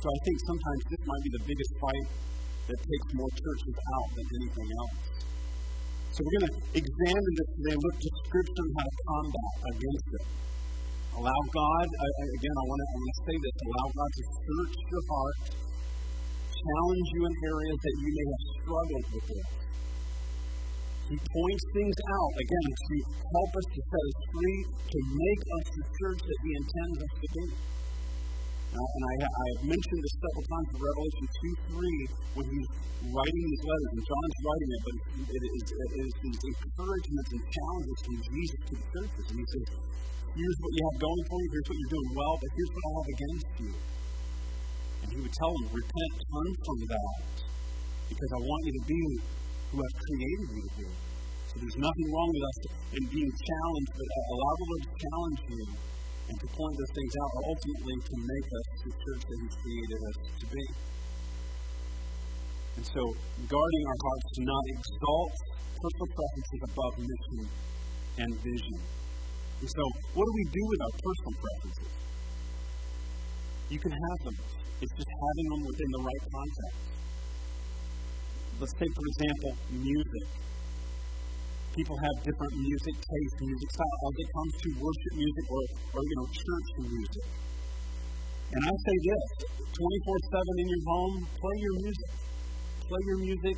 so I think sometimes this might be the biggest fight that takes more churches out than anything else. So we're going to examine this today, look to Scripture how to combat against it. Allow God, again, I want to, I want to say this, allow God to search your heart, challenge you in areas that you may have struggled with. He points things out, again, to help us to set us free, to make us the church that He intends us to be. Now, and I, I have mentioned this several times in Revelation 2 3 when he's writing these letters, and John's writing it, but it is, it is these encouragements and challenges from Jesus to the churches. And he says, Here's what you have going for you, here's what you're doing well, but here's what I have against you. And he would tell them, Repent, turn from that, because I want you to be who I've created you to be. So there's nothing wrong with us in being challenged, but allow the Lord to challenge you and to point those things out, or ultimately to make us the church that He's created us to be. And so, guarding our hearts to not exalt personal preferences above mission and vision. And so, what do we do with our personal preferences? You can have them. It's just having them within the right context. Let's take, for example, music. People have different music tastes, music styles as it comes to worship music or, or you know, church music. And I say this 24 7 in your home, play your music. Play your music,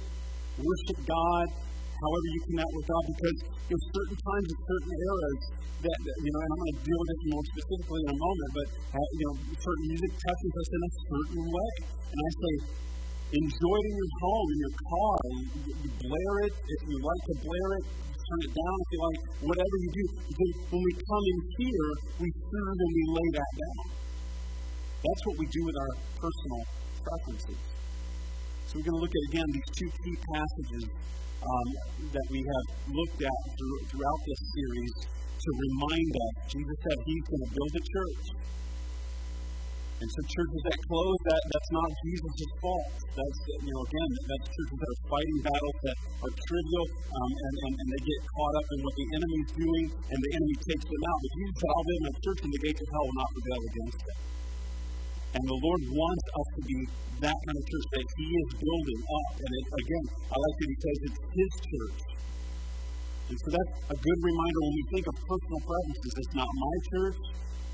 worship God, however you connect with God, because there's certain times in certain eras that, you know, and I'm going to deal with this more specifically in a moment, but, uh, you know, certain music touches us in a certain way. And I say, enjoy it in your home, in your car. You, you blare it if you like to blare it. Turn it down if you like. Whatever you do, because when we come in here, we serve and we lay that down. That's what we do with our personal preferences. So we're going to look at again these two key passages um, that we have looked at through, throughout this series to remind us. Jesus said He's going to build a church. And so churches that close, that, that's not Jesus' fault. That's, you know, again, that's churches that are fighting battles that are trivial um, and, and, and they get caught up in what the enemy's doing and the enemy takes them out. But said, I'll build my church and the gates of hell will not prevail against it. And the Lord wants us to be that kind of church that He is building up. And it, again, I like He says it's His church. And so that's a good reminder when we think of personal preferences. It's not my church,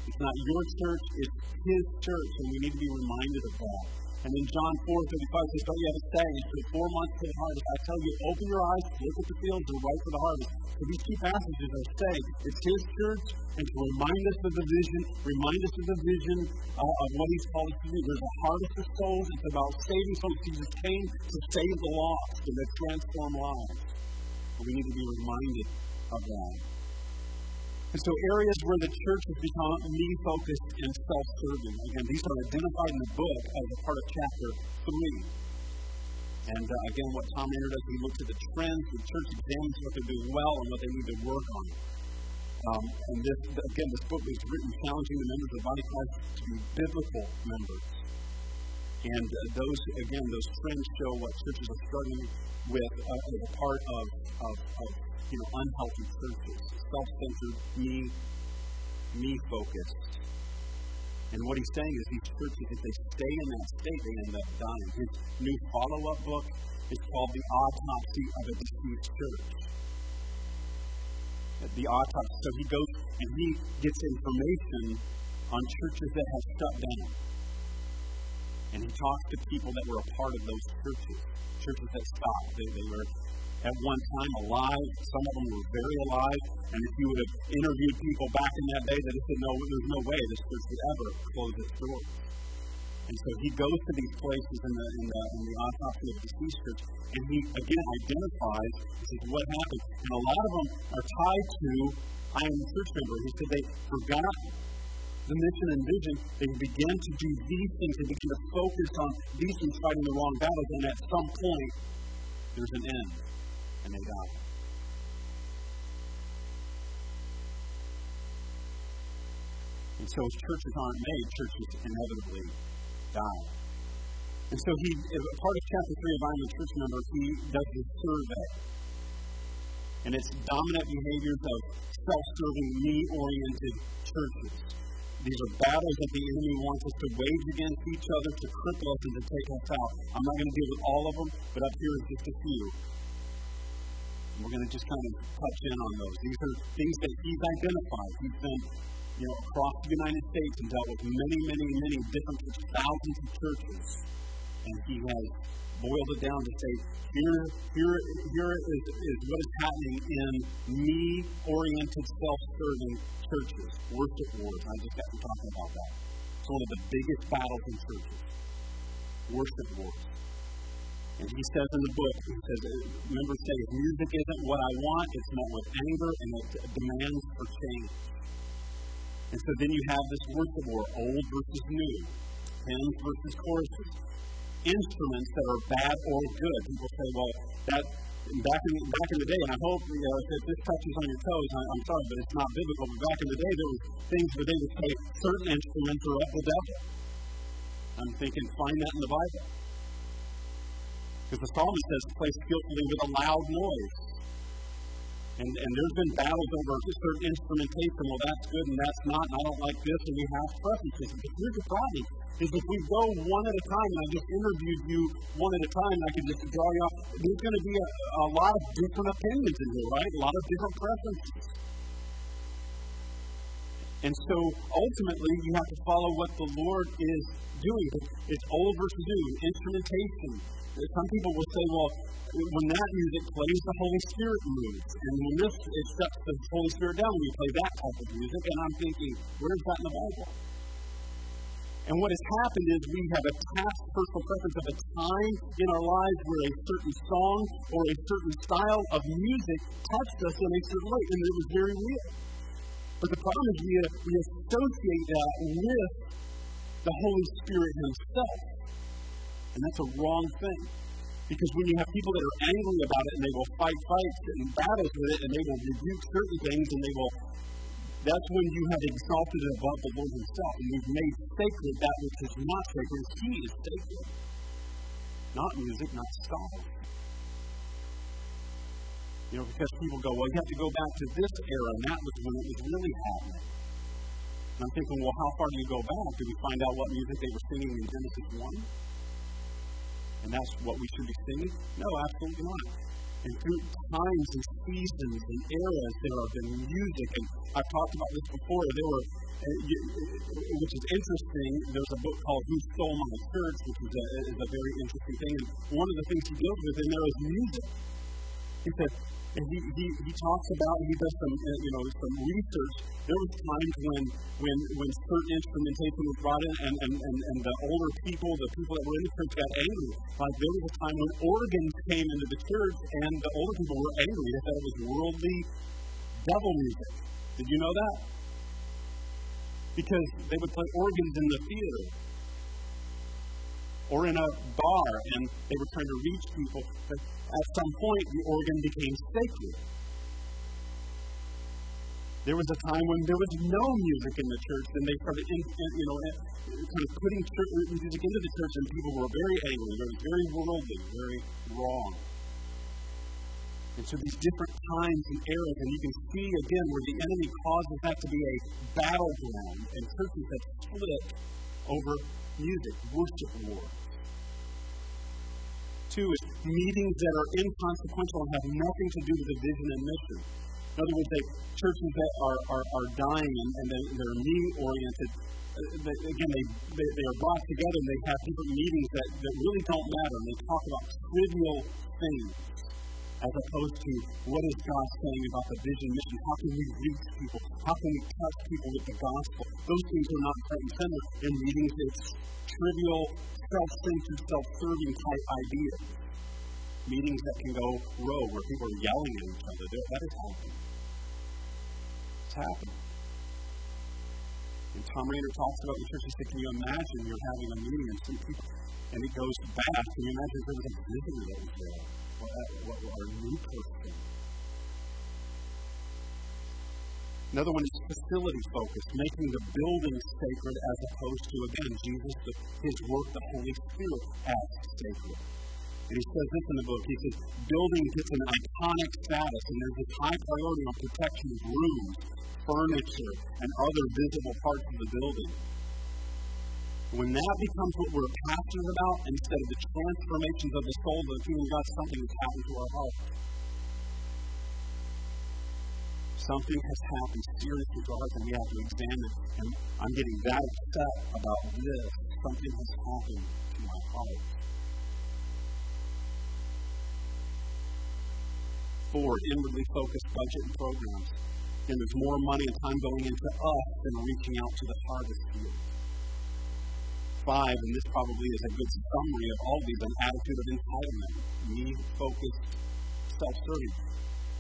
it's not your church, it's His church, and we need to be reminded of that. And then John 4 35 says, Don't you have a saying? For four months to the harvest. I tell you, open your eyes, look at the fields, and right for the harvest. So these two passages are saying it's His church, and to remind us of the vision, remind us of the vision uh, of what He's called us to do. There's a harvest of souls. It's about saving souls. Jesus came to save the lost and to transform lives. We need to be reminded of that. And so, areas where the church has become me focused and self serving. Again, these are identified in the book as a part of chapter 3. And uh, again, what Thom Rainer does, he looks at the trends, the church examines what they're doing well and what they need to work on. Um, and this, again, this book was written challenging the members of the body Christ to be biblical members. And uh, those, again, those trends show what churches are struggling with uh, as a part of, of, of you know, unhealthy churches, self-centered, me, me focused. And what he's saying is these churches, if they stay in that state, they end up dying. His new follow-up book is called The Autopsy of a Deceased Church. The autopsy. So he goes and he gets information on churches that have shut down. And he talks to people that were a part of those churches, churches that stopped. They, they were at one time alive. Some of them were very alive. And if you would have interviewed people back in that day, they said, no, there's no way this church would ever close its doors. And so he goes to these places in the, in the, in the autopsy of deceased church, and he again identifies is what happened. And a lot of them are tied to I am a church member. He said they forgot the mission and vision. They began to do these things. They began to focus on these things, fighting the wrong battles. And at some point, there's an end and they die. And so as churches aren't made, churches inevitably die. And so he, part of chapter 3 of I'm a Church Member, he does this survey. And it's dominant behaviors of self-serving, me-oriented churches. These are battles that the enemy wants us to wage against each other, to cripple us, and to take us out. I'm not going to deal with all of them, but up here is just a few. We're going to just kind of touch in on those. These are things that he's identified. He's been, you know, across the United States and dealt with many, many, many different thousands of churches. And he has boiled it down to say, here, here, here is, is what is happening in me-oriented, self-serving churches. Worship wars. I just got to talking about that. It's one of the biggest battles in churches. Worship wars. And he says in the book, he says, members say, if music isn't what I want, it's met with anger and it demands for change. And so then you have this worship war, old versus new, hymns versus choruses, instruments that are bad or good. People say, well, that back in back in the day, and I hope you know, if this touches on your toes, I, am sorry, but it's not biblical. But back in the day, there were things where they would say certain instruments are of the devil. I'm thinking, find that in the Bible. Because the psalmist says, play skillfully with a loud noise. And, and there's been battles over certain instrumentation. Well, that's good and that's not, and I don't like this, and we have preferences. But here's the problem is if we go one at a time, and I just interviewed you one at a time, and I can just draw you off, there's going to be a, a lot of different opinions in here, right? A lot of different preferences. And so ultimately, you have to follow what the Lord is doing. It's old versus new, instrumentation. Some people will say, well, when that music plays, the Holy Spirit moves. And when this, it shuts the Holy Spirit down when you play that type of music. And I'm thinking, where's that in the Bible? And what has happened is we have attached personal preference of a time in our lives where a certain song or a certain style of music touched us in a certain way, and it was very real. But the problem is we, uh, we associate that with the Holy Spirit Himself. And that's a wrong thing. Because when you have people that are angry about it and they will fight fights and battles with it and they will rebuke certain things and they will that's when you have exalted it above the Lord Himself, and you've made sacred that which is not sacred. He is sacred. Not music, not style. You know, because people go, well, you have to go back to this era, and that was when it was really happening. And I'm thinking, well, how far do you go back? Do we find out what music they were singing in Genesis 1? And that's what we should be singing? No, absolutely not and through times and seasons and eras there have been music. And I've talked about this before. There were, uh, which is interesting. There's a book called Who Stole My Church, which is a, is a very interesting thing. And one of the things he deals with in there is music. He said, and he, he, he talks about, he does some, uh, you know, some research. There was times when, when, when certain instrumentation was brought in and, and, and, and the older people, the people that were in the church got angry. Like there was a time when organs came into the church and the older people were angry. They thought it was worldly devil music. Did you know that? Because they would play organs in the theater or in a bar and they were trying to reach people. But at some point, the organ became sacred. There was a time when there was no music in the church, and they started, in, in, you know, kind of putting church, music into the church, and people were very angry. Was very worldly, very wrong. And so these different times and eras, and you can see again where the enemy causes that to be a battleground, and churches have split over music, worship war. Two is meetings that are inconsequential and have nothing to do with the vision and mission. In other words, they, churches that are, are, are dying and, and they, they're me oriented. Uh, again, they, they, they are brought together and they have different meetings that, that really don't matter. And they talk about trivial things as opposed to what is God saying about the vision mission? How can we reach people? How can we touch people with the gospel? Those things are not front and center in meetings. It's trivial, self-centered, self-serving type ideas. Meetings that can go row where people are yelling at each other. That is happening. It's happening. And Thom Rainer talks about the church. He said, Can you imagine you're having a meeting and some people, and it goes bad? Can you imagine if there was a visitor that was there? What, what, new person. Another one is facility focused, making the building sacred as opposed to, again, Jesus, the, his work, the Holy Spirit, as sacred. And he says this in the book. He says, building gets an iconic status, and there's this high priority on protection of rooms, furniture, and other visible parts of the building. When that becomes what we're passionate about, instead of the transformations of the soul, the kingdom God, something has happened to our heart. Something has happened seriously to heart, and we have to examine. And I'm getting that upset about this. Something has happened to my heart. Four, inwardly focused budget and programs. And there's more money and time going into us than reaching out to the harvest field. Five, and this probably is a good summary of all these, an attitude of entitlement, me focused, self serving.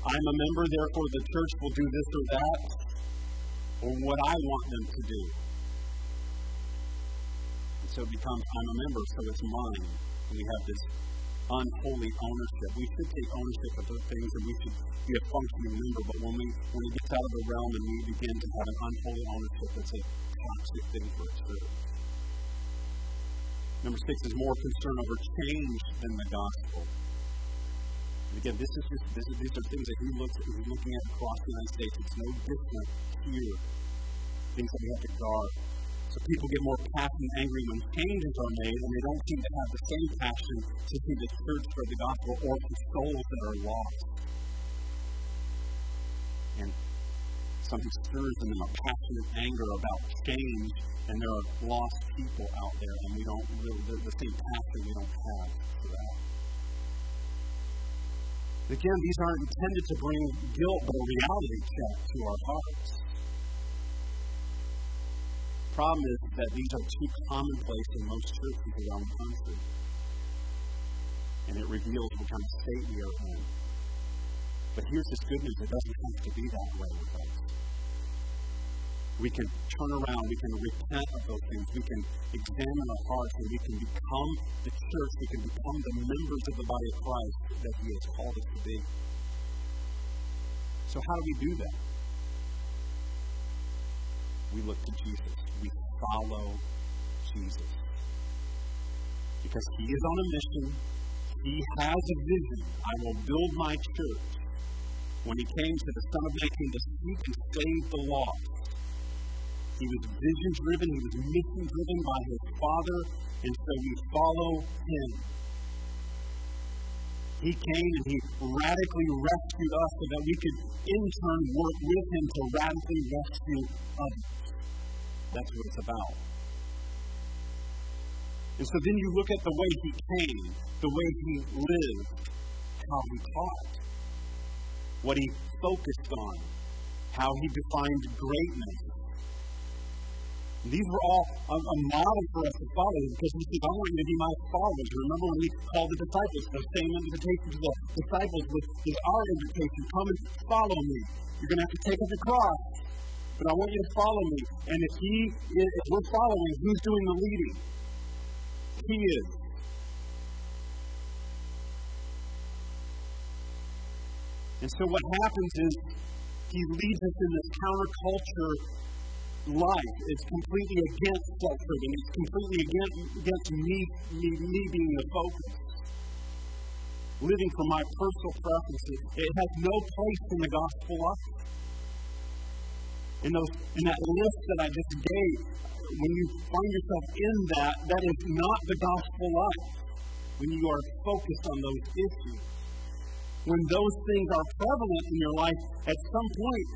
I'm a member, therefore the church will do this or that, or what I want them to do. And so it becomes, I'm a member, so it's mine. We have this unholy ownership. We should take ownership of those things and we should be a functioning member, but when we when it gets out of the realm and we begin to have an unholy ownership, it's a toxic thing for a church. Number six is more concern over change than the gospel. And again, this is just this is, these are things that he looks at, he's looking at across the United States. It's no different here. Things that we have to guard. So people get more passionate and angry when changes are made, and they don't seem to have the same passion to see the church spread the gospel or for souls that are lost. And something stirs in them a passionate anger about change, and there are lost people out there, and we don't really, the, the same passion we don't have for that. Again, these aren't intended to bring guilt, but a reality check to our hearts The problem is that these are too commonplace in most churches around the country. And it reveals what kind of state we are in. But here's this good news it doesn't have to be that way with us. We can turn around, we can repent of those things, we can examine our hearts, and we can become the church, we can become the members of the body of Christ that He has called us to be. So, how do we do that? We look to Jesus we follow Jesus. Because he is on a mission, he has a vision. I will build my church. When he came to the Son of Man, came to seek and save the lost. He was vision driven, he was mission driven by his Father, and so we follow him. He came and he radically rescued us so that we could in turn work with him to radically rescue others. That's what it's about. And so then you look at the way he came, the way he lived, how he taught, what he focused on, how he defined greatness. These were all a, a model for us to follow because he said, oh, I want you to be my followers. Remember when he called the disciples, the same invitation to the disciples was, is our invitation. Come and follow me. You're going to have to take up the cross but I want you to follow me. And if he, if we're following, who's doing the leading? He is. And so what happens is he leads us in this counterculture life. It's completely against self-serving. It's completely against, against me, me, me being the focus. Living for my personal preferences. It has no place in the gospel life in those in that list that I just gave, when you find yourself in that, that is not the gospel life. When you are focused on those issues. When those things are prevalent in your life, at some point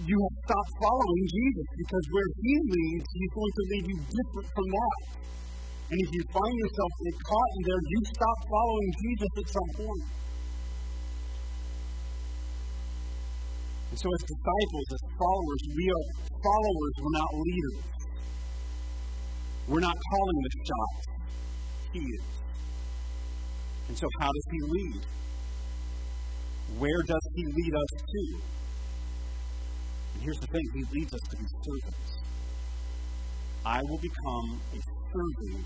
you have stopped following Jesus because where he leads, he's going to lead you different from that. And if you find yourself caught in there, you stop following Jesus at some point. And so, as disciples, as followers, we are followers, we're not leaders. We're not calling the shots. He is. And so, how does He lead? Where does He lead us to? And here's the thing He leads us to be servants. I will become a serving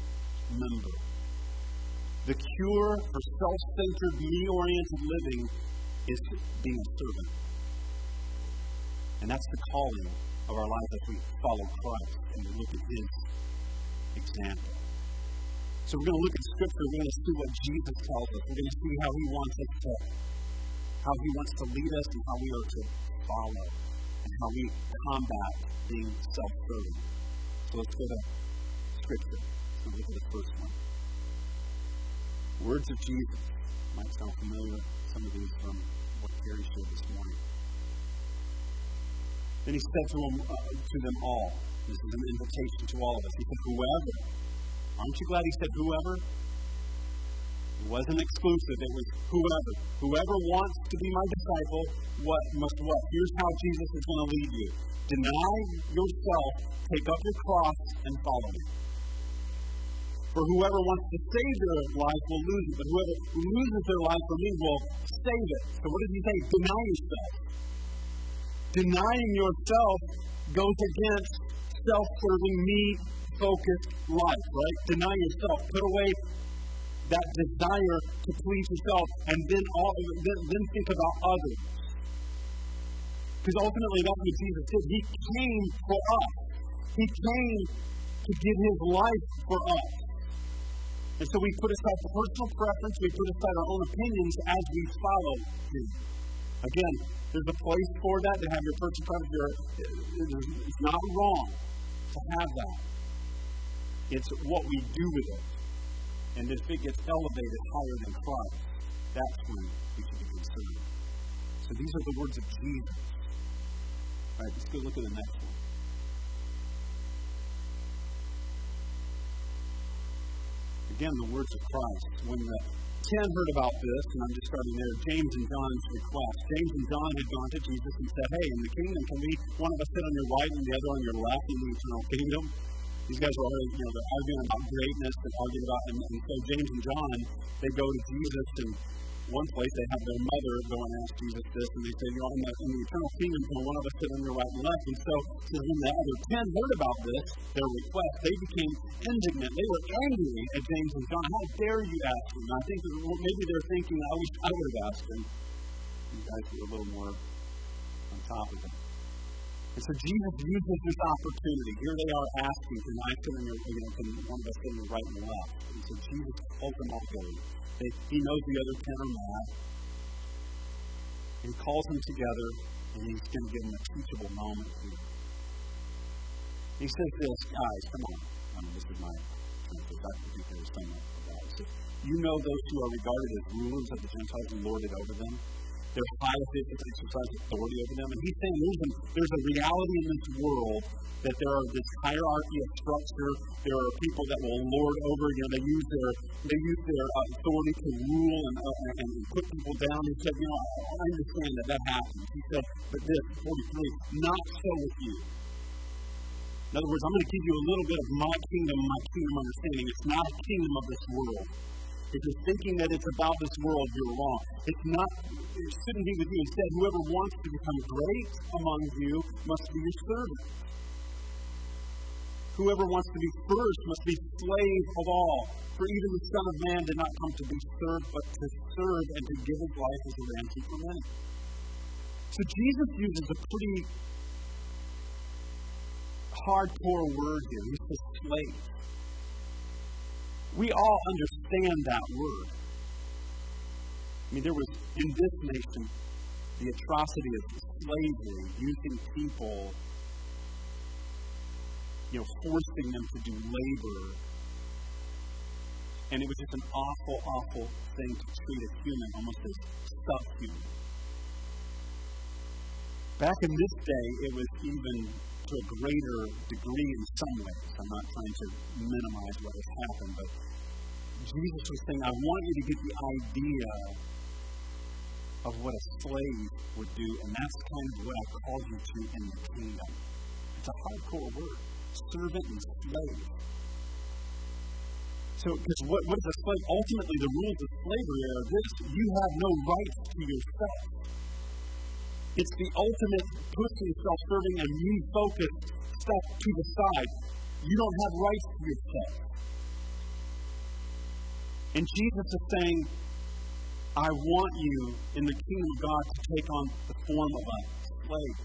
member. The cure for self centered, me oriented living is being a servant. And that's the calling of our lives as we follow Christ and we look at His example. So we're going to look at Scripture. We're going to see what Jesus tells us. We're going to see how He wants us to, how He wants to lead us, and how we are to follow, and how we combat being self-serving. So let's go to Scripture. Let's look at the first one. Words of Jesus. Might sound familiar. Some of these from what Carrie shared this morning. Then he said to uh, to them all. This is an invitation to all of us. He said, "Whoever." Aren't you glad he said whoever? It wasn't exclusive. It was whoever. Whoever wants to be my disciple, what must what? Here's how Jesus is going to lead you. Deny yourself, take up your cross, and follow me. For whoever wants to save their life will lose it, but whoever loses their life for me will save it. So what does he say? Deny yourself. Denying yourself goes against self-serving, me-focused life, right? Deny yourself. Put away that desire to please yourself, and then all, then, then think about others. Because ultimately, that's what Jesus did. He came for us. He came to give His life for us. And so we put aside personal preference, we put aside our own opinions as we follow Him. Again, there's a place for that to have your personal preference. It's not wrong to have that. It's what we do with it. And if it gets elevated higher than Christ, that's when we should be concerned. So these are the words of Jesus. All right, let's go look at the next one. Again, the words of Christ. When the ten heard about this, and I'm just starting there, James and John's request. James and John had gone to Jesus and said, Hey, in the kingdom, can we, one of us sit on your right and the other on your left in the eternal kingdom? These guys were already, you know, they're arguing about greatness and arguing about, and, and so James and John, they go to Jesus and one place they have their mother go and ask Jesus this, and they say, you know, in the, in the eternal kingdom, can one of us sit on your right and left? And so, so when the other ten heard about this, their request, they became indignant. They were angry at James and John. How dare you ask them? I think maybe they're thinking, I wish I would have asked them. You guys were a little more on top of it. And so Jesus uses this opportunity. Here they are asking, can I sit on your, you know, can one of us sit on your right and left? And so Jesus calls them all together. He knows the other ten are mad. And he calls them together, and he's going to give them a teachable moment here. He says this, guys, come on. I mean, this is my translation. I think there's some about it. You know those who are regarded as rulers of the Gentiles and lord it over them? Their high officials exercise authority over them. And he's saying there's a, there's a reality in this world that there are this hierarchy of structure. There are people that will lord over. You know, they use their they use their authority to rule and, uh, and, put people down. He said, you know, I understand that that happens. He said, but this 43, not so with you. In other words, I'm going to give you a little bit of my kingdom, my kingdom understanding. It's not a kingdom of this world. If you're thinking that it's about this world, you're wrong. It's not, it shouldn't be with you. Instead, whoever wants to become great among you must be your servant. Whoever wants to be first must be slave of all. For even the Son of Man did not come to be served, but to serve and to give his life as a ransom for many. So Jesus uses a pretty hardcore word here. He says slave. We all understand that word. I mean, there was in this nation the atrocity of slavery, using people you know, forcing them to do labor. And it was just an awful, awful thing to treat a human almost as subhuman. Back in this day, it was even to a greater degree in some ways. I'm not trying to minimize what has happened, but Jesus was saying, I want you to get the idea of what a slave would do, and that's kind of what I called you to in the kingdom. It's a hardcore word servant and slave. So, because what, what is a slave? Ultimately, the rules of slavery are this you have no rights to yourself. It's the ultimate pushing self serving and me focused stuff to the side. You don't have rights to yourself. And Jesus is saying, I want you in the kingdom of God to take on the form of a slave,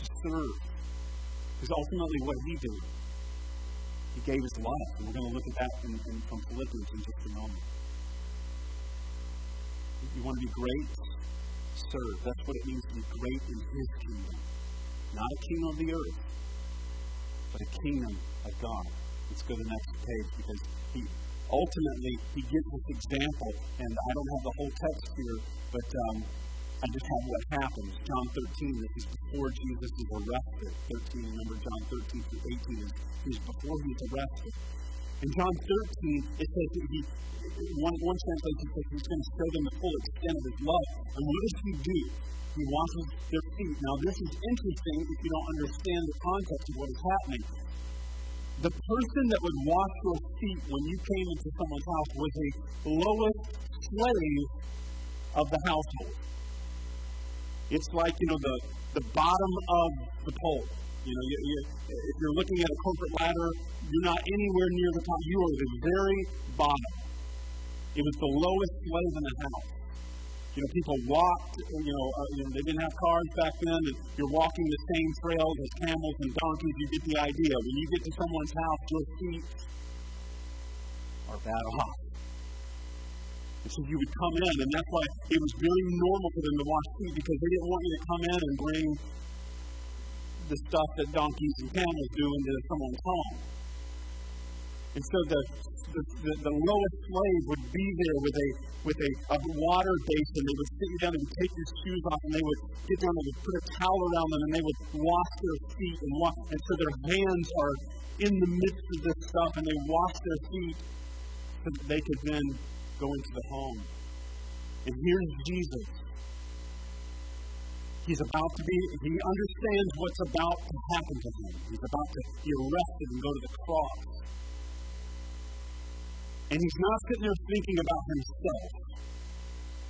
to serve, is ultimately what he did. He gave his life. And we're going to look at that in, in, from Philippians in just a moment. You want to be great? Serve. That's what it means to be great in his kingdom. Not a king of the earth, but a kingdom of God. Let's go to the next page because he ultimately he gives this example, and I don't have the whole text here, but um, I just have what happens. John 13, this is before Jesus is arrested. 13, remember John 13 through 18 is, is before he's arrested. In John 13, it says that he, one, one translation says he's going to show them the full extent of his love. And what does he do? He washes their feet. Now, this is interesting if you don't understand the context of what is happening. The person that would wash your feet when you came into someone's house was a lowest slave of the household. It's like, you know, the, the bottom of the pole. You know, you, you, if you're looking at a corporate ladder, you're not anywhere near the top. You are the very bottom. It was the lowest slave in the house. You know, people walked, you know, uh, you know, they didn't have cars back then, and you're walking the same trails as camels and donkeys. You get the idea. When you get to someone's house, your feet are bad off. And so you would come in, and that's why it was very normal for them to wash feet because they didn't want you to come in and bring the stuff that donkeys and camels do into someone's home. And so the the, the, the, lowest slave would be there with a with a, a water basin. They would sit you down, would take your shoes off, and they would get down, they would put a towel around them, and they would wash their feet and wash. And so their hands are in the midst of this stuff, and they wash their feet so that they could then go into the home. And here's Jesus. He's about to be, he understands what's about to happen to him. He's about to be arrested and go to the cross. And he's not sitting there thinking about himself,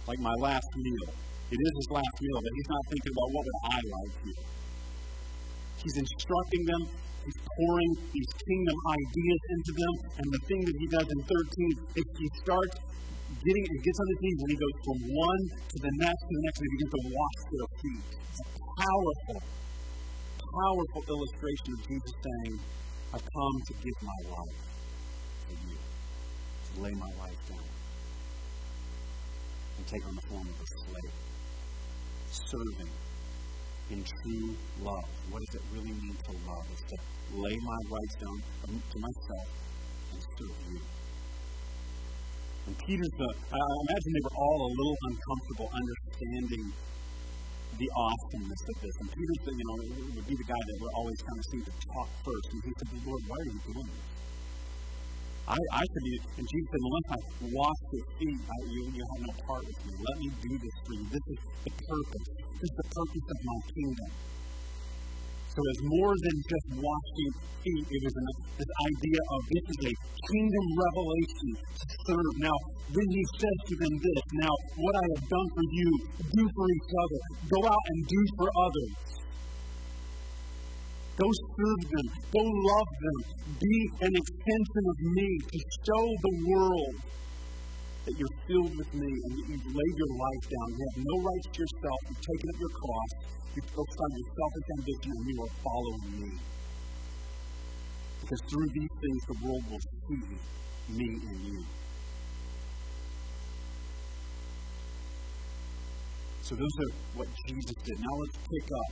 like my last meal. It is his last meal, but he's not thinking about what would I like here. He's instructing them. He's pouring these kingdom ideas into them. And the thing that he does in 13 is he starts getting, he gets on his knees and he goes from one to the next to the next, and he begins to wash their feet. It's a powerful, powerful illustration of Jesus saying, I've come to give my life for you, to lay my life down and take on the form of a slave, serving in true love. What does it really mean to love? It's to lay my rights down um, to myself and serve you. And Peter's the, I imagine they were all a little uncomfortable understanding the awesomeness of this. And Peter's the, you know, would be the guy that would always kind of seem to talk first. And he said, Lord, why are you doing this? I, I should be, and Jesus said, unless I wash your feet, I, you, you have no part with me. Let me do this for you. This is the purpose. This is the purpose of my kingdom. So it's more than just washing feet. It was an, this idea of this is a kingdom revelation to serve. Now, then he says to them this, now, what I have done for you, do for each other. Go out and do for others. Go serve them. Go love them. Be an extension of me to show the world that you're filled with me and that you've laid your life down. You have no rights to yourself. You've taken up your cross. You focus on your selfish ambition and you are following me. Because through these things, the world will see me and you. So those are what Jesus did. Now let's pick up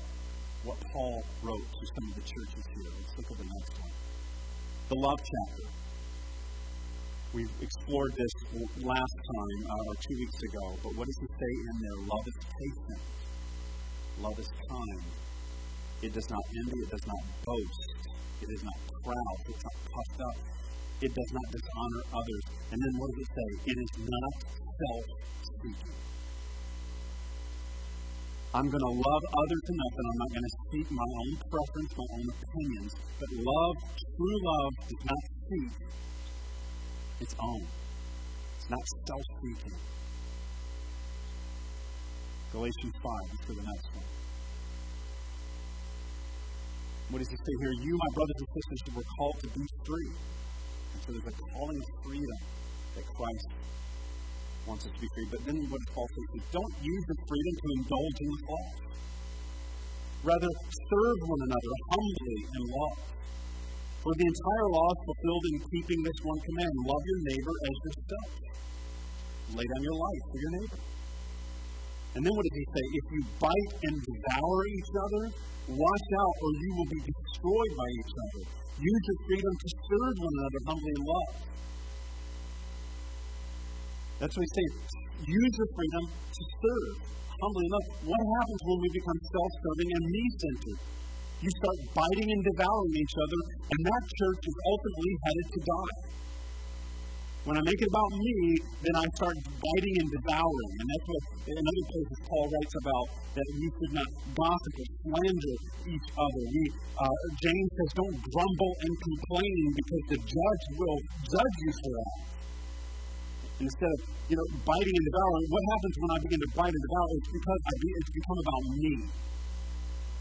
what Paul wrote to some of the churches here. Let's look at the next one. The love chapter. We explored this last time, uh, or two weeks ago, but what does he say in there? Love is patient. Love is kind. It does not envy. It does not boast. It is not proud. It's not puffed up. It does not dishonor others. And then what does it say? It is not self-seeking. I'm going to love others enough that I'm not going to seek my own preference, my own opinions. But love, true love, does not seek its own. It's not self-seeking. Galatians 5. Let's go to the next one. What does he say here? You, my brothers and sisters, were called to be free. And so there's a calling of freedom that Christ wants us to be free. But then what Paul say? Don't use the freedom to indulge in the flesh. Rather, serve one another humbly in love. For the entire law fulfilled in keeping this one command love your neighbor as yourself. Lay down your life for your neighbor. And then what does he say? If you bite and devour each other, watch out or you will be destroyed by each other. Use your freedom to serve one another humbly in love. That's what he says. Use your freedom to serve humbly enough. What happens when we become self serving and me centered? You start biting and devouring each other, and that church is ultimately headed to die. When I make it about me, then I start biting and devouring. And that's what, in other places, Paul writes about that we should not gossip or slander each other. We, uh, James says, don't grumble and complain because the judge will judge you for that. Instead of, you know, biting and devouring, what happens when I begin to bite and devour? It's because I be, it's become about me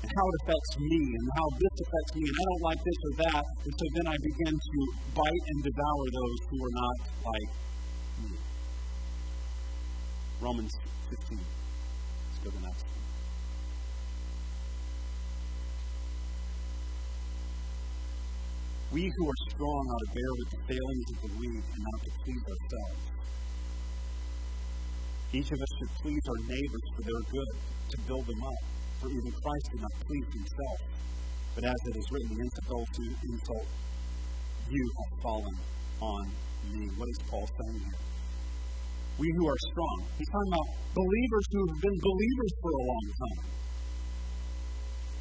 and how it affects me and how this affects me, and I don't like this or that. And so then I begin to bite and devour those who are not like me. Romans 15. Let's go to the next one. We who are strong ought to bear with the failings of the weak and not to please ourselves. Each of us should please our neighbors for their good, to build them up. For even Christ did not please himself, but as it is written, insult to insult, you have fallen on me. What is Paul saying here? We who are strong. He's talking about believers who have been believers for a long time.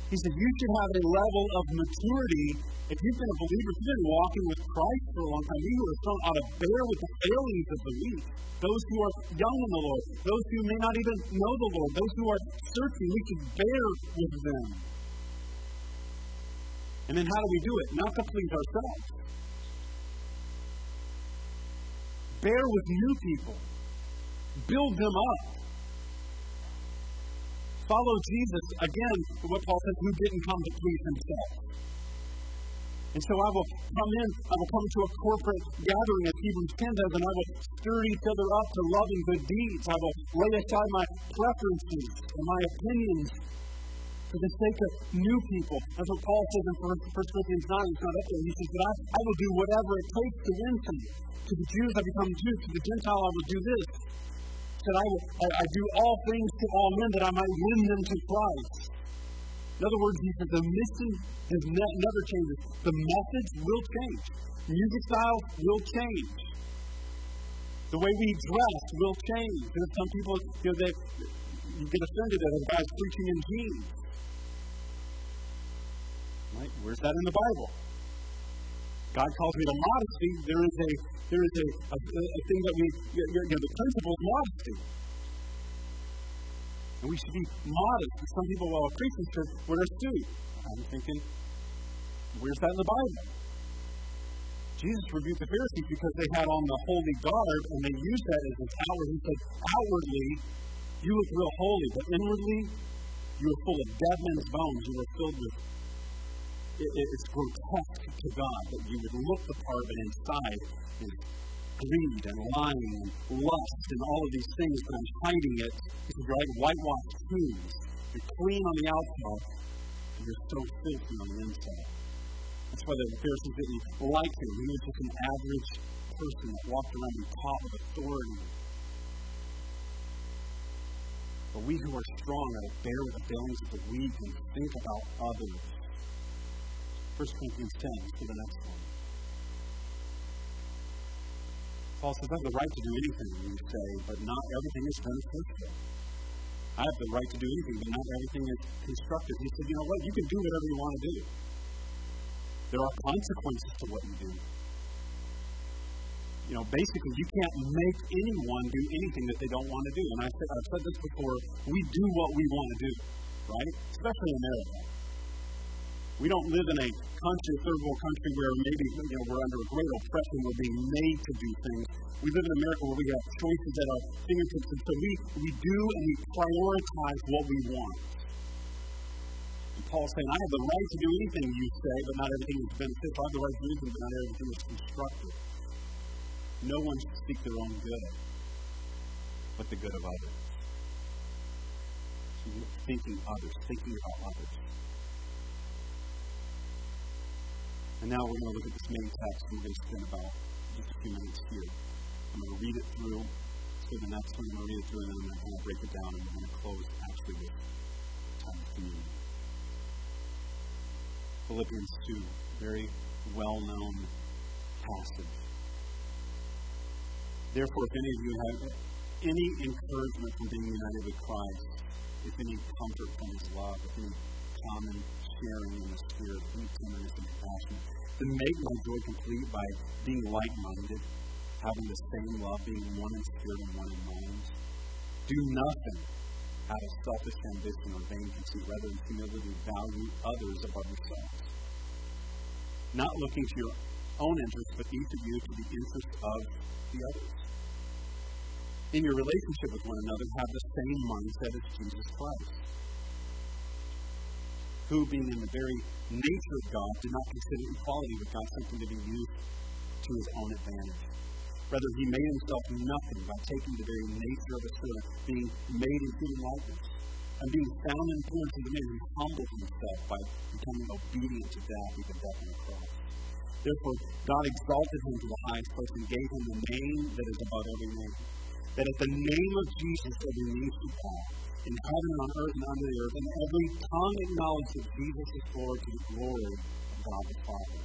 He said you should have a level of maturity. If you've been a believer, if you've been walking with Christ for a long time, you strong ought to bear with the failings of the weak those who are young in the Lord, those who may not even know the Lord, those who are searching, we can bear with them. And then how do we do it? Not to please ourselves. Bear with new people. Build them up. Follow Jesus, again, what Paul says, who didn't come to please himself. And so I will come in, I will come to a corporate gathering, as Hebrews 10 does, and I will stir each other up to loving good deeds. I will lay aside my preferences and my opinions for the sake of new people. That's what Paul says in 1 Corinthians 9. It's not up there. He says that I, I will do whatever it takes to win some. To the Jews I become Jews. To the Gentile I will do this. That I, I, I do all things to all men that I might win them to Christ. In other words, he says the mission has ne- never changes. The message will change. Music style will change. The way we dress will change. Because some people, you know, they you get offended at a guy's preaching in jeans. Right? Where's that in the Bible? God calls me to modesty. There is a there is a, a, a thing that we you know, the principle of modesty. And we should be modest. Some people, well, a Christian should wear a suit. I'm thinking, where's that in the Bible? Jesus rebuked the Pharisees because they had on the holy garb and they used that as an outward. He said, outwardly, you look real holy, but inwardly, you are full of dead men's bones. You are filled with. It, it, it's grotesque to God that you would look the part, but inside is greed and lying and lust and all of these things, but I'm hiding it. It's like whitewashed tombs. You're clean on the outside, and you're so filthy on the inside. That's why the Pharisees didn't like him. He was just an average person that walked around and taught with authority. But we who are strong are to bear with the failings of the weak and think about others. 1 Corinthians 10 to the next one. Paul says, I have the right to do anything, you say, but not everything is beneficial. I have the right to do anything, but not everything is constructive. He said, you know what? You can do whatever you want to do. There are consequences to what you do. You know, basically, you can't make anyone do anything that they don't want to do. And I said, I've said this before. We do what we want to do, right? Especially in America. We don't live in a country, a third world country, where maybe you know, we're under great oppression. We're being made to do things. We live in America where we have choices at our fingertips, and so we, we do and we prioritize what we want. And Paul's saying, I have the right to do anything you say, but not everything is beneficial. I have the right to do anything, but not everything is constructive. No one should seek their own good, but the good of others. Thinking others, thinking about others. And now we're going to look at this main text, and we're going to spend about just a few minutes here. I'm going to read it through. So the next one, I'm going to read it through, and then I'm going to break it down, and we're going to close actually with time of communion. Philippians 2, very well known passage. Therefore, if any of you have any encouragement from being united with Christ, if any comfort from his love, if any common sharing in the Spirit, any tenderness and compassion, then make my joy complete by being like minded, having the same love, being one in spirit and one in mind. Do nothing out of selfish ambition or vain conceit, rather in humility value others above yourselves. Not looking to your own interests, but each of you to the interest of the others. In your relationship with one another, have the same mindset as Jesus Christ, who, being in the very nature of God, did not consider equality with God something to be used to his own advantage. Rather, he made himself nothing by taking the very nature of a servant, being made in human likeness. And being found in appearance as a man, he humbled himself by becoming obedient to death, even death on the cross. Therefore, God exalted him to the highest place and gave him the name that is above every name. That at the name of Jesus every knee should bow, in heaven and on earth and under the earth, and every tongue acknowledge that Jesus is Lord to the glory of God the Father.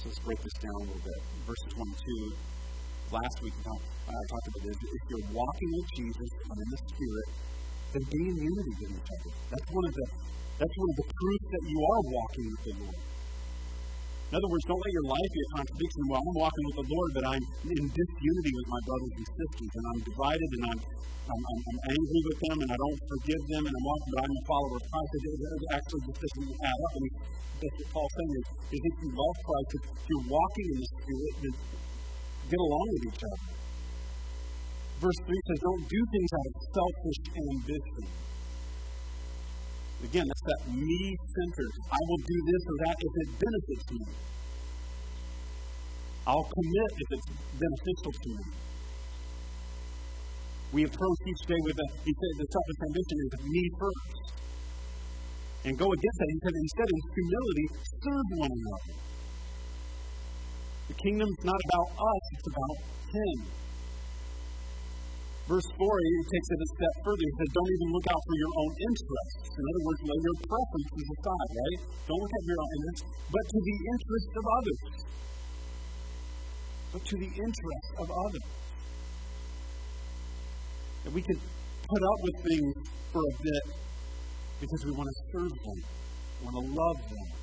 So let's break this down a little bit. Verses 1 and 2. Last week, I talked about this. If you're walking with Jesus and in the Spirit, then be in unity with each other. That's one of the that's one of the proofs that you are walking with the Lord. In other words, don't let your life be a contradiction. Well, I'm walking with the Lord, but I'm in disunity with my brothers and sisters, and I'm divided, and I'm I'm, I'm, I'm, angry with them and I don't forgive them and I'm walking, but I'm a follower of Christ. It, it actually just doesn't add up. And that's what Paul's saying is, is if you love Christ, if you're walking in the Spirit, then get along with each other. Verse 3 says, don't do things out of selfish ambition. Again, that's that me centered. I will do this or that if it benefits me. I'll commit if it's beneficial to me. We approach each day with a, he said, the selfish ambition is me first. And go against that. He said, instead, in humility, serve one another. The kingdom's not about us, it's about Him. Verse 4, he takes it a step further. He says, Don't even look out for your own interests. In other words, lay your preferences aside, right? Don't look at your own interests, but to the interests of others. But to the interests of others. That we can put up with things for a bit because we want to serve them, we want to love them.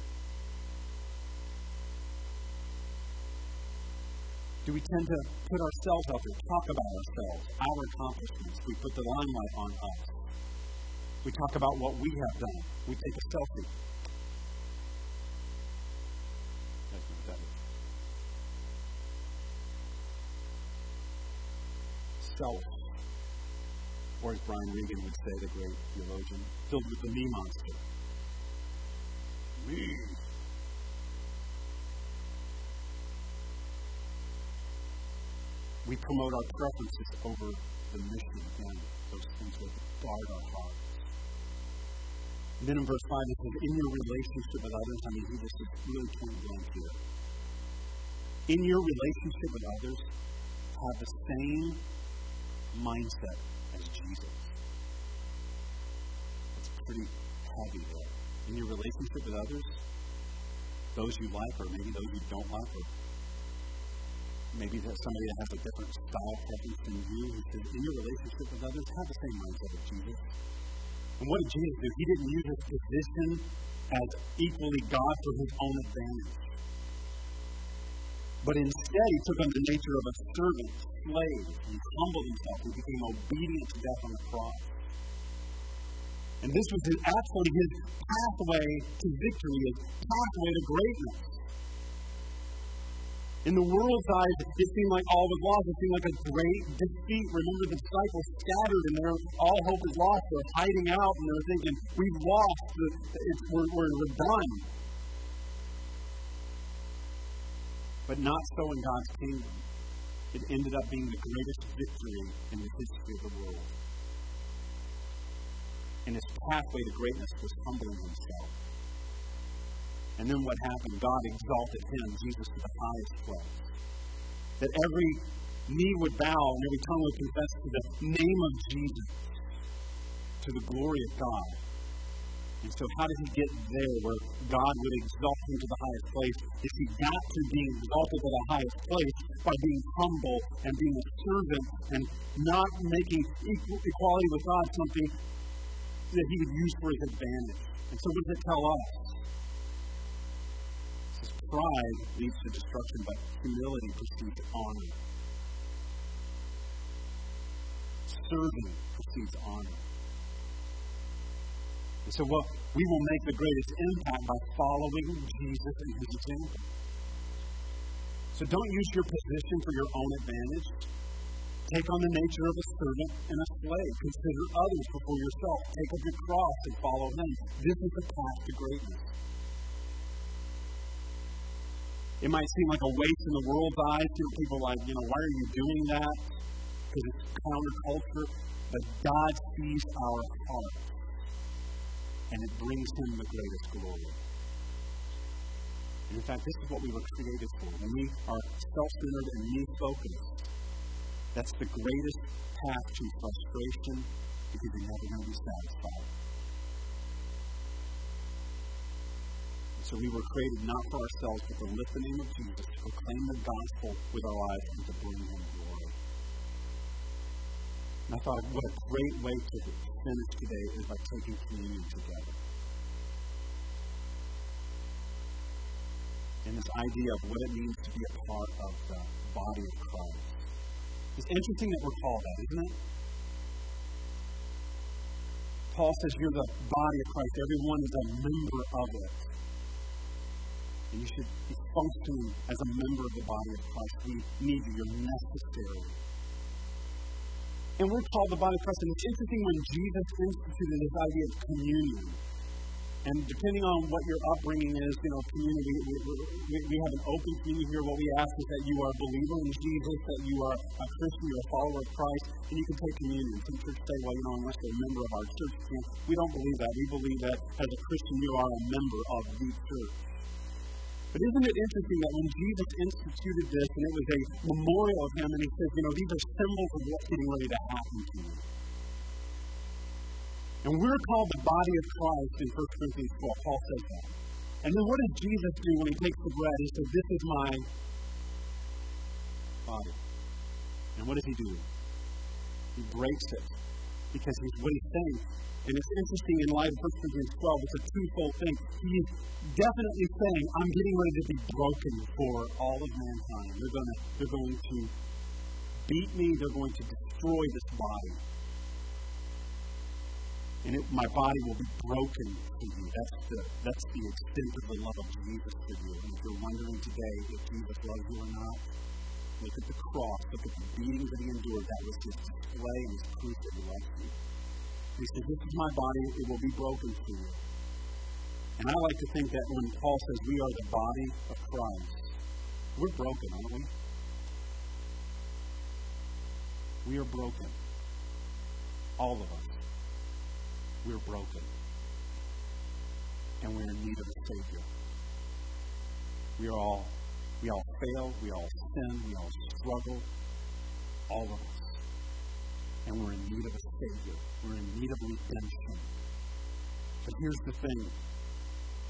Do we tend to put ourselves up there, talk about ourselves, our accomplishments? We put the limelight on us. We talk about what we have done. We take a selfie. That's what that is. Self or as Brian Regan would say, the great theologian, filled with the me monster. Me. We promote our preferences over the mission and those things that guard our hearts. And then in verse 5, it says, In your relationship with others, I mean, he just is really point blank here. In your relationship with others, have the same mindset as Jesus. It's pretty heavy there. In your relationship with others, those you like, or maybe those you don't like, or maybe that somebody that has a different style preference than you, he says, in your relationship with others, have the same mindset of Jesus. And what did Jesus do? He didn't use his position as equally God for his own advantage. But instead, he took on the nature of a servant, slave. He humbled himself. He became obedient to death on the cross. And this was his, actually his pathway to victory, his pathway to greatness. In the world's eyes, it seemed like all was lost. It seemed like a great defeat. Remember, the disciples scattered and they're, all hope is lost. They're hiding out and they're thinking, we've lost. We're, we're, we're done. But not so in God's kingdom. It ended up being the greatest victory in the history of the world. And his pathway to greatness was humbling himself. And then what happened? God exalted him, Jesus, to the highest place. That every knee would bow and every tongue would confess to the name of Jesus, to the glory of God. And so, how did he get there where God would exalt him to the highest place? Is he got to being exalted to the highest place by being humble and being a servant and not making equal, equality with God something that he would use for his advantage. And so, what does it tell us? Pride leads to destruction, but humility precedes honor. Serving precedes honor. And so, what we will make the greatest impact by following Jesus and his example. So, don't use your position for your own advantage. Take on the nature of a servant and a slave. Consider others before yourself. Take up your cross and follow him. This is the path to greatness. It might seem like a waste in the world's eyes to people like, you know, why are you doing that? Because it's counterculture. But God sees our heart and it brings him the greatest glory. And in fact, this is what we were created for. When we are self centered and me focused, that's the greatest path to frustration because you're never going to be satisfied. So we were created not for ourselves, but to lift the name of Jesus, to proclaim the gospel with our lives, and to bring him glory. And I thought, what a great way to finish today is by taking communion together. And this idea of what it means to be a part of the body of Christ. It's interesting that we're called that, isn't it? Paul says you're the body of Christ. Everyone is a member of it. And you should be functioning as a member of the body of Christ. We need you. You're necessary. And we're called the body of Christ. And it's interesting when Jesus instituted this idea of communion. And depending on what your upbringing is, you know, community, we, we, we have an open community here. What we ask is that you are a believer in Jesus, that you are a Christian, you're a follower of Christ, and you can take communion. Some churches say, well, you know, unless you're a member of our church. We don't believe that. We believe that as a Christian, you are a member of the church. But isn't it interesting that when Jesus instituted this, and it was a memorial of him, and he says, you know, these are symbols of what's getting ready to happen to you. And we're called the body of Christ in 1 Corinthians 12. Paul says that. And then what does Jesus do when he takes the bread? He says, This is my body. And what does he do? He breaks it. Because he's what he's saying. And it's interesting in light of 1 Corinthians 12, it's a twofold thing. He's definitely saying, I'm getting ready to be broken for all of mankind. They're, gonna, they're going to beat me, they're going to destroy this body and it, my body will be broken for you. That's the, that's the extent of the love of Jesus for you. And if you're wondering today if Jesus loves you or not, look at the cross, look at the beatings that he endured. That was his display and his proof that he loves you. He says, This is my body, it will be broken for you. And I like to think that when Paul says we are the body of Christ, we're broken, aren't we? We are broken. All of us we're broken. And we're in need of a Savior. We are all, we all fail, we all sin, we all struggle, all of us. And we're in need of a Savior. We're in need of redemption. But here's the thing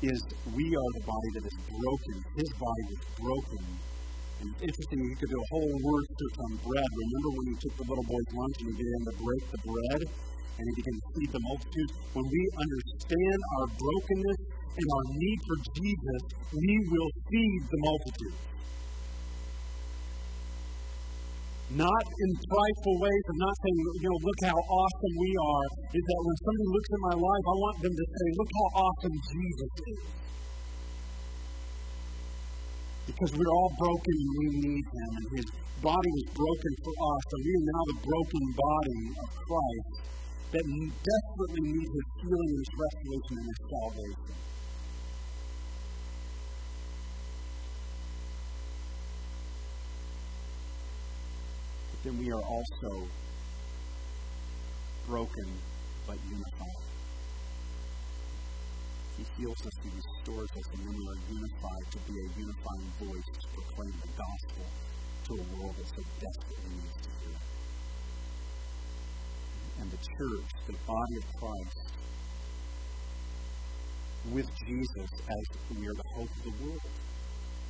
is we are the body that is broken. His body was broken. And it's interesting, you could do a whole word search on bread. Remember when he took the little boy's lunch and he began to break the bread? and he begins to feed the multitudes. When we understand our brokenness and our need for Jesus, we will feed the multitudes. Not in prideful ways of not saying, you know, look how awesome we are, is that when somebody looks at my life, I want them to say, look how awesome Jesus is. Because we're all broken and we need him, and his body was broken for us, and we are now the broken body of Christ that desperately need his healing his restoration and his salvation. Then we are also broken but unified. He heals us, He restores us, and then we are unified to be a unifying voice to proclaim the gospel to a world that so desperately needs to hear it. And the church, the body of Christ, with Jesus as we are the hope of the world.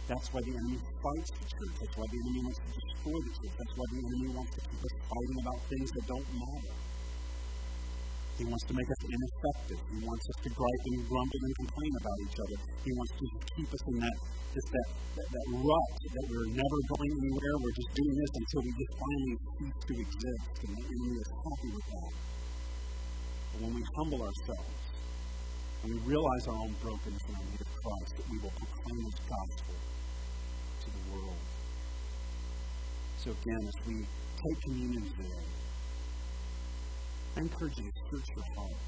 That's why the enemy fights the church. That's why the enemy wants to destroy the church. That's why the enemy wants to keep us fighting about things that don't matter. He wants to make us ineffective. He wants us to gripe and grumble and complain about each other. He wants to keep us in that just that, that, that rut that we're never going anywhere. We're just doing this until we just finally cease to exist. And the enemy is happy with that. But when we humble ourselves and we realize our own brokenness and our need of Christ, that we will proclaim His gospel world. So again, as we take communion today, I encourage you to search your heart.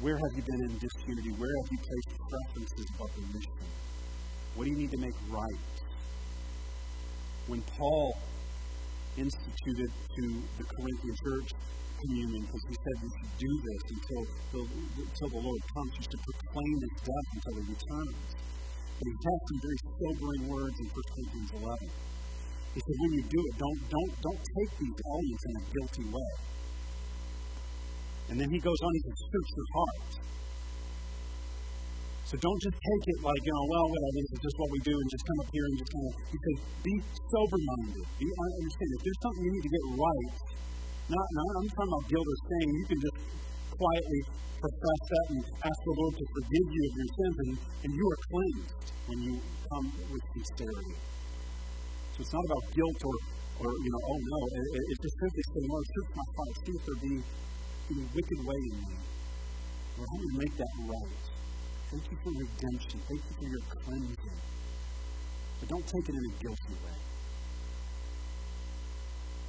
Where have you been in disunity? Where have you placed preferences above the mission? What do you need to make right? When Paul instituted to the Corinthian church communion, because he said we should do this until the, until the Lord comes, we should proclaim his death until he returns. But he has some very sobering words in 1 Corinthians 11. He said, when you do it, don't, don't, don't take these elements in a guilty way. And then he goes on, he says, search your heart. So don't just take it like, you know, well, whatever, this is just what we do, and just come up here and just kind of, he says, be sober minded. Be, understand, if there's something you need to get right, not, not I'm talking about guilt or shame, you can just quietly profess that and ask the Lord to forgive you of your sins, and, and you are cleansed when you come with sincerity. So it's not about guilt or, or you know, oh no, it, it's just simply saying, Lord, search my heart, see if there be any wicked way in me. Lord, help me make that right. Thank you for redemption. Thank you for your cleansing. But don't take it in a guilty way.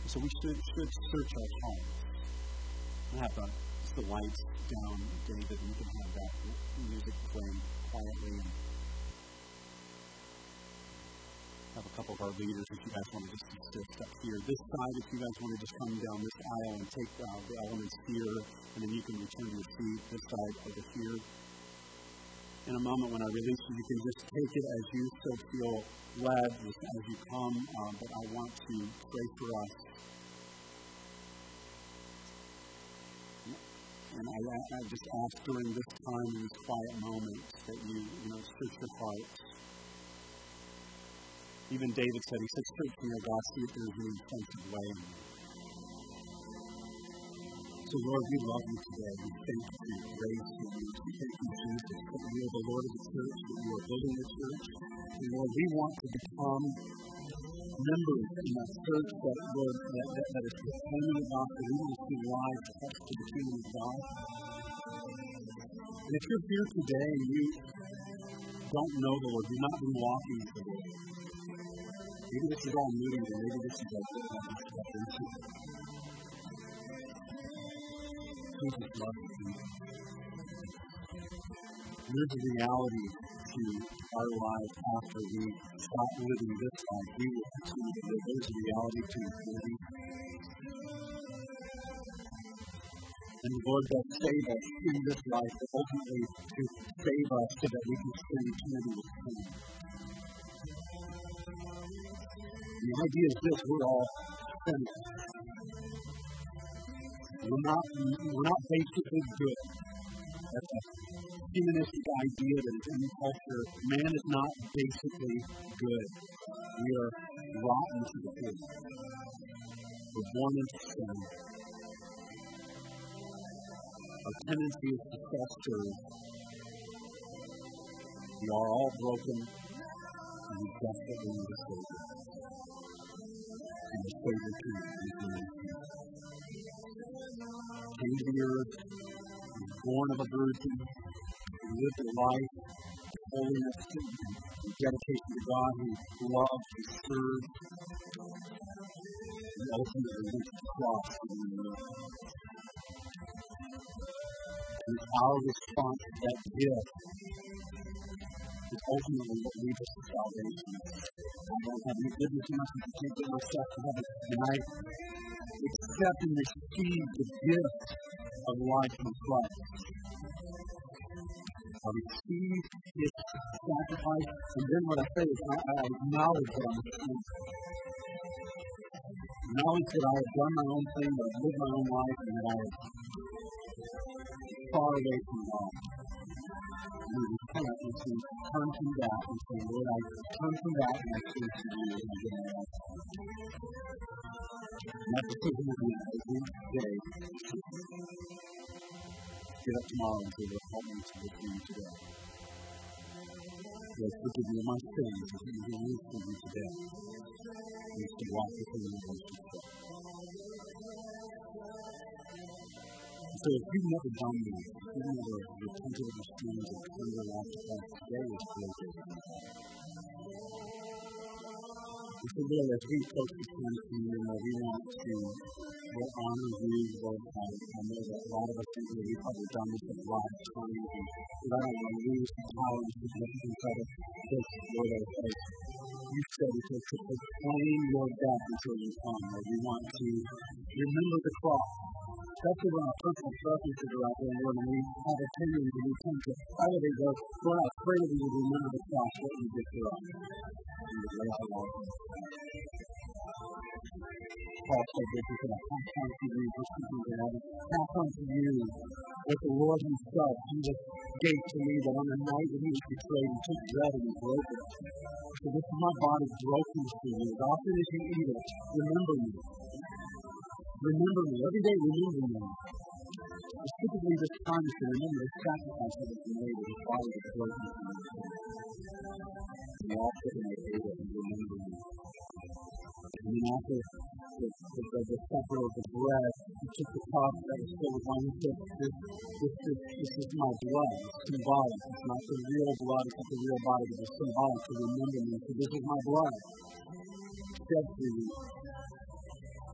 So we should, should search our hearts. I have the, the lights down, David, you can have that music playing quietly and have a couple of our leaders, if you guys want to just sit up here. This side, if you guys want to just come down this aisle and take uh, the elements here, and then you can return to your seat. This side over here. In a moment when I release you, you can just take it as you still feel led as you come. Uh, but I want to pray for us. And I, I just ask during this time, in this quiet moment, that you, you know, search your heart even David said, he said, search me, O God, see if there is any offensive way. So, Lord, we love you today. We thank you for your grace and your We thank you, Jesus, that you are the Lord of the church, that you are building the church. And, Lord, we want to become members in that church that, Lord, that, that, that is proclaiming the want to see lives touched to the kingdom of God. And if you're here today and you don't know the Lord, you've not been walking with the Lord, Maybe this is all new to you. Maybe this is like step into. Jesus loves you. There's a reality to our lives after we stop living this life. We will continue to live. A reality to eternity. And the Lord does save us in this life, but ultimately to save us so that we can spend eternity with Him. The idea is this we're all sinners. We're not, we're not basically good. Humanistic idea that in culture. Man is not basically good. We are rotten to the core. We're born into sin. Our tendency is to fester. We are all broken, and we desperately need a Savior and the Savior Came to the earth, was born of a virgin, lived a life of holiness and dedication to God, who loved, who served, and ultimately went to the cross And our response to that gift is ultimately what leads us to salvation. I don't have any goodness in myself. I can't myself to heaven. And I and receive the gift of life in Christ. I receive his sacrifice, and then what I say is I, I acknowledge that I'm a sinner. Acknowledge that I have done my own thing, that I've lived my own life, and that I am far away from God. And we repent and say, turn from that and say, Lord, I turn from that and I turn to you and I get my life. And that decision will be every day. Get up tomorrow and say, Lord, help me to for you today. Lord, forgive me my sins and give me the for you today. We to walk with you in worship. So if you've never done that, if you've never repented of your sins or turned your life to Christ, today is great. And so, Lord, as we approach the communion, Lord, we want to honor you, Lord. I, know that a lot of us think we've probably done this a lot of times, and Lord, I don't want to lose the power and it. Because, Lord, as you said, it's to proclaim your death until you come. Lord, we want to remember the cross especially when our personal preferences are out there, Lord, and we have opinions and we tend to elevate those. Lord, I pray that we would remember the cross, what you did for us. Paul said this, he said, I pass on to you, to heaven, pass on to you what the Lord himself, Jesus, gave to me that on the night that he was betrayed, he took bread and he broke it. So this is my body broken for you. As often as you eat it, remember me. Remember me. Every day, remember me. Specifically, this time is to remember the sacrifice that was made was broken for me. And we all sit in the table and remember me. And then after the, the, the, the supper of the bread, he took the cup that was filled with wine. He said, this, this, this, this is my blood. It's symbolic. It's not the real blood. It's not the real body. It's symbolic to remember me. So this is my blood. Shed for you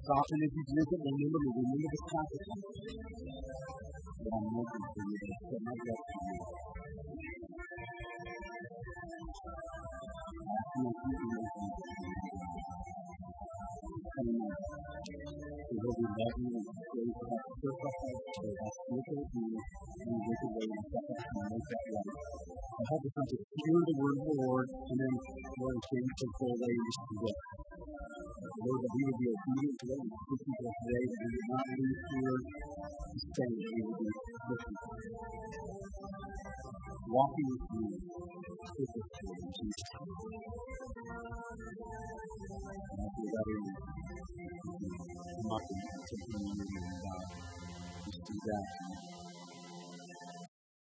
often as you drink it, remember me, remember the sacrifice that I'm making for you, I set my you. If and the and and and. I help us to hear the word of the Lord, and then, Lord, and just do it. Lord, that we would be obedient to what us today, that we would not leave here the same, that we would be. Walking with you, with us, Lord, in Jesus' we gather in take communion and uh, just do that.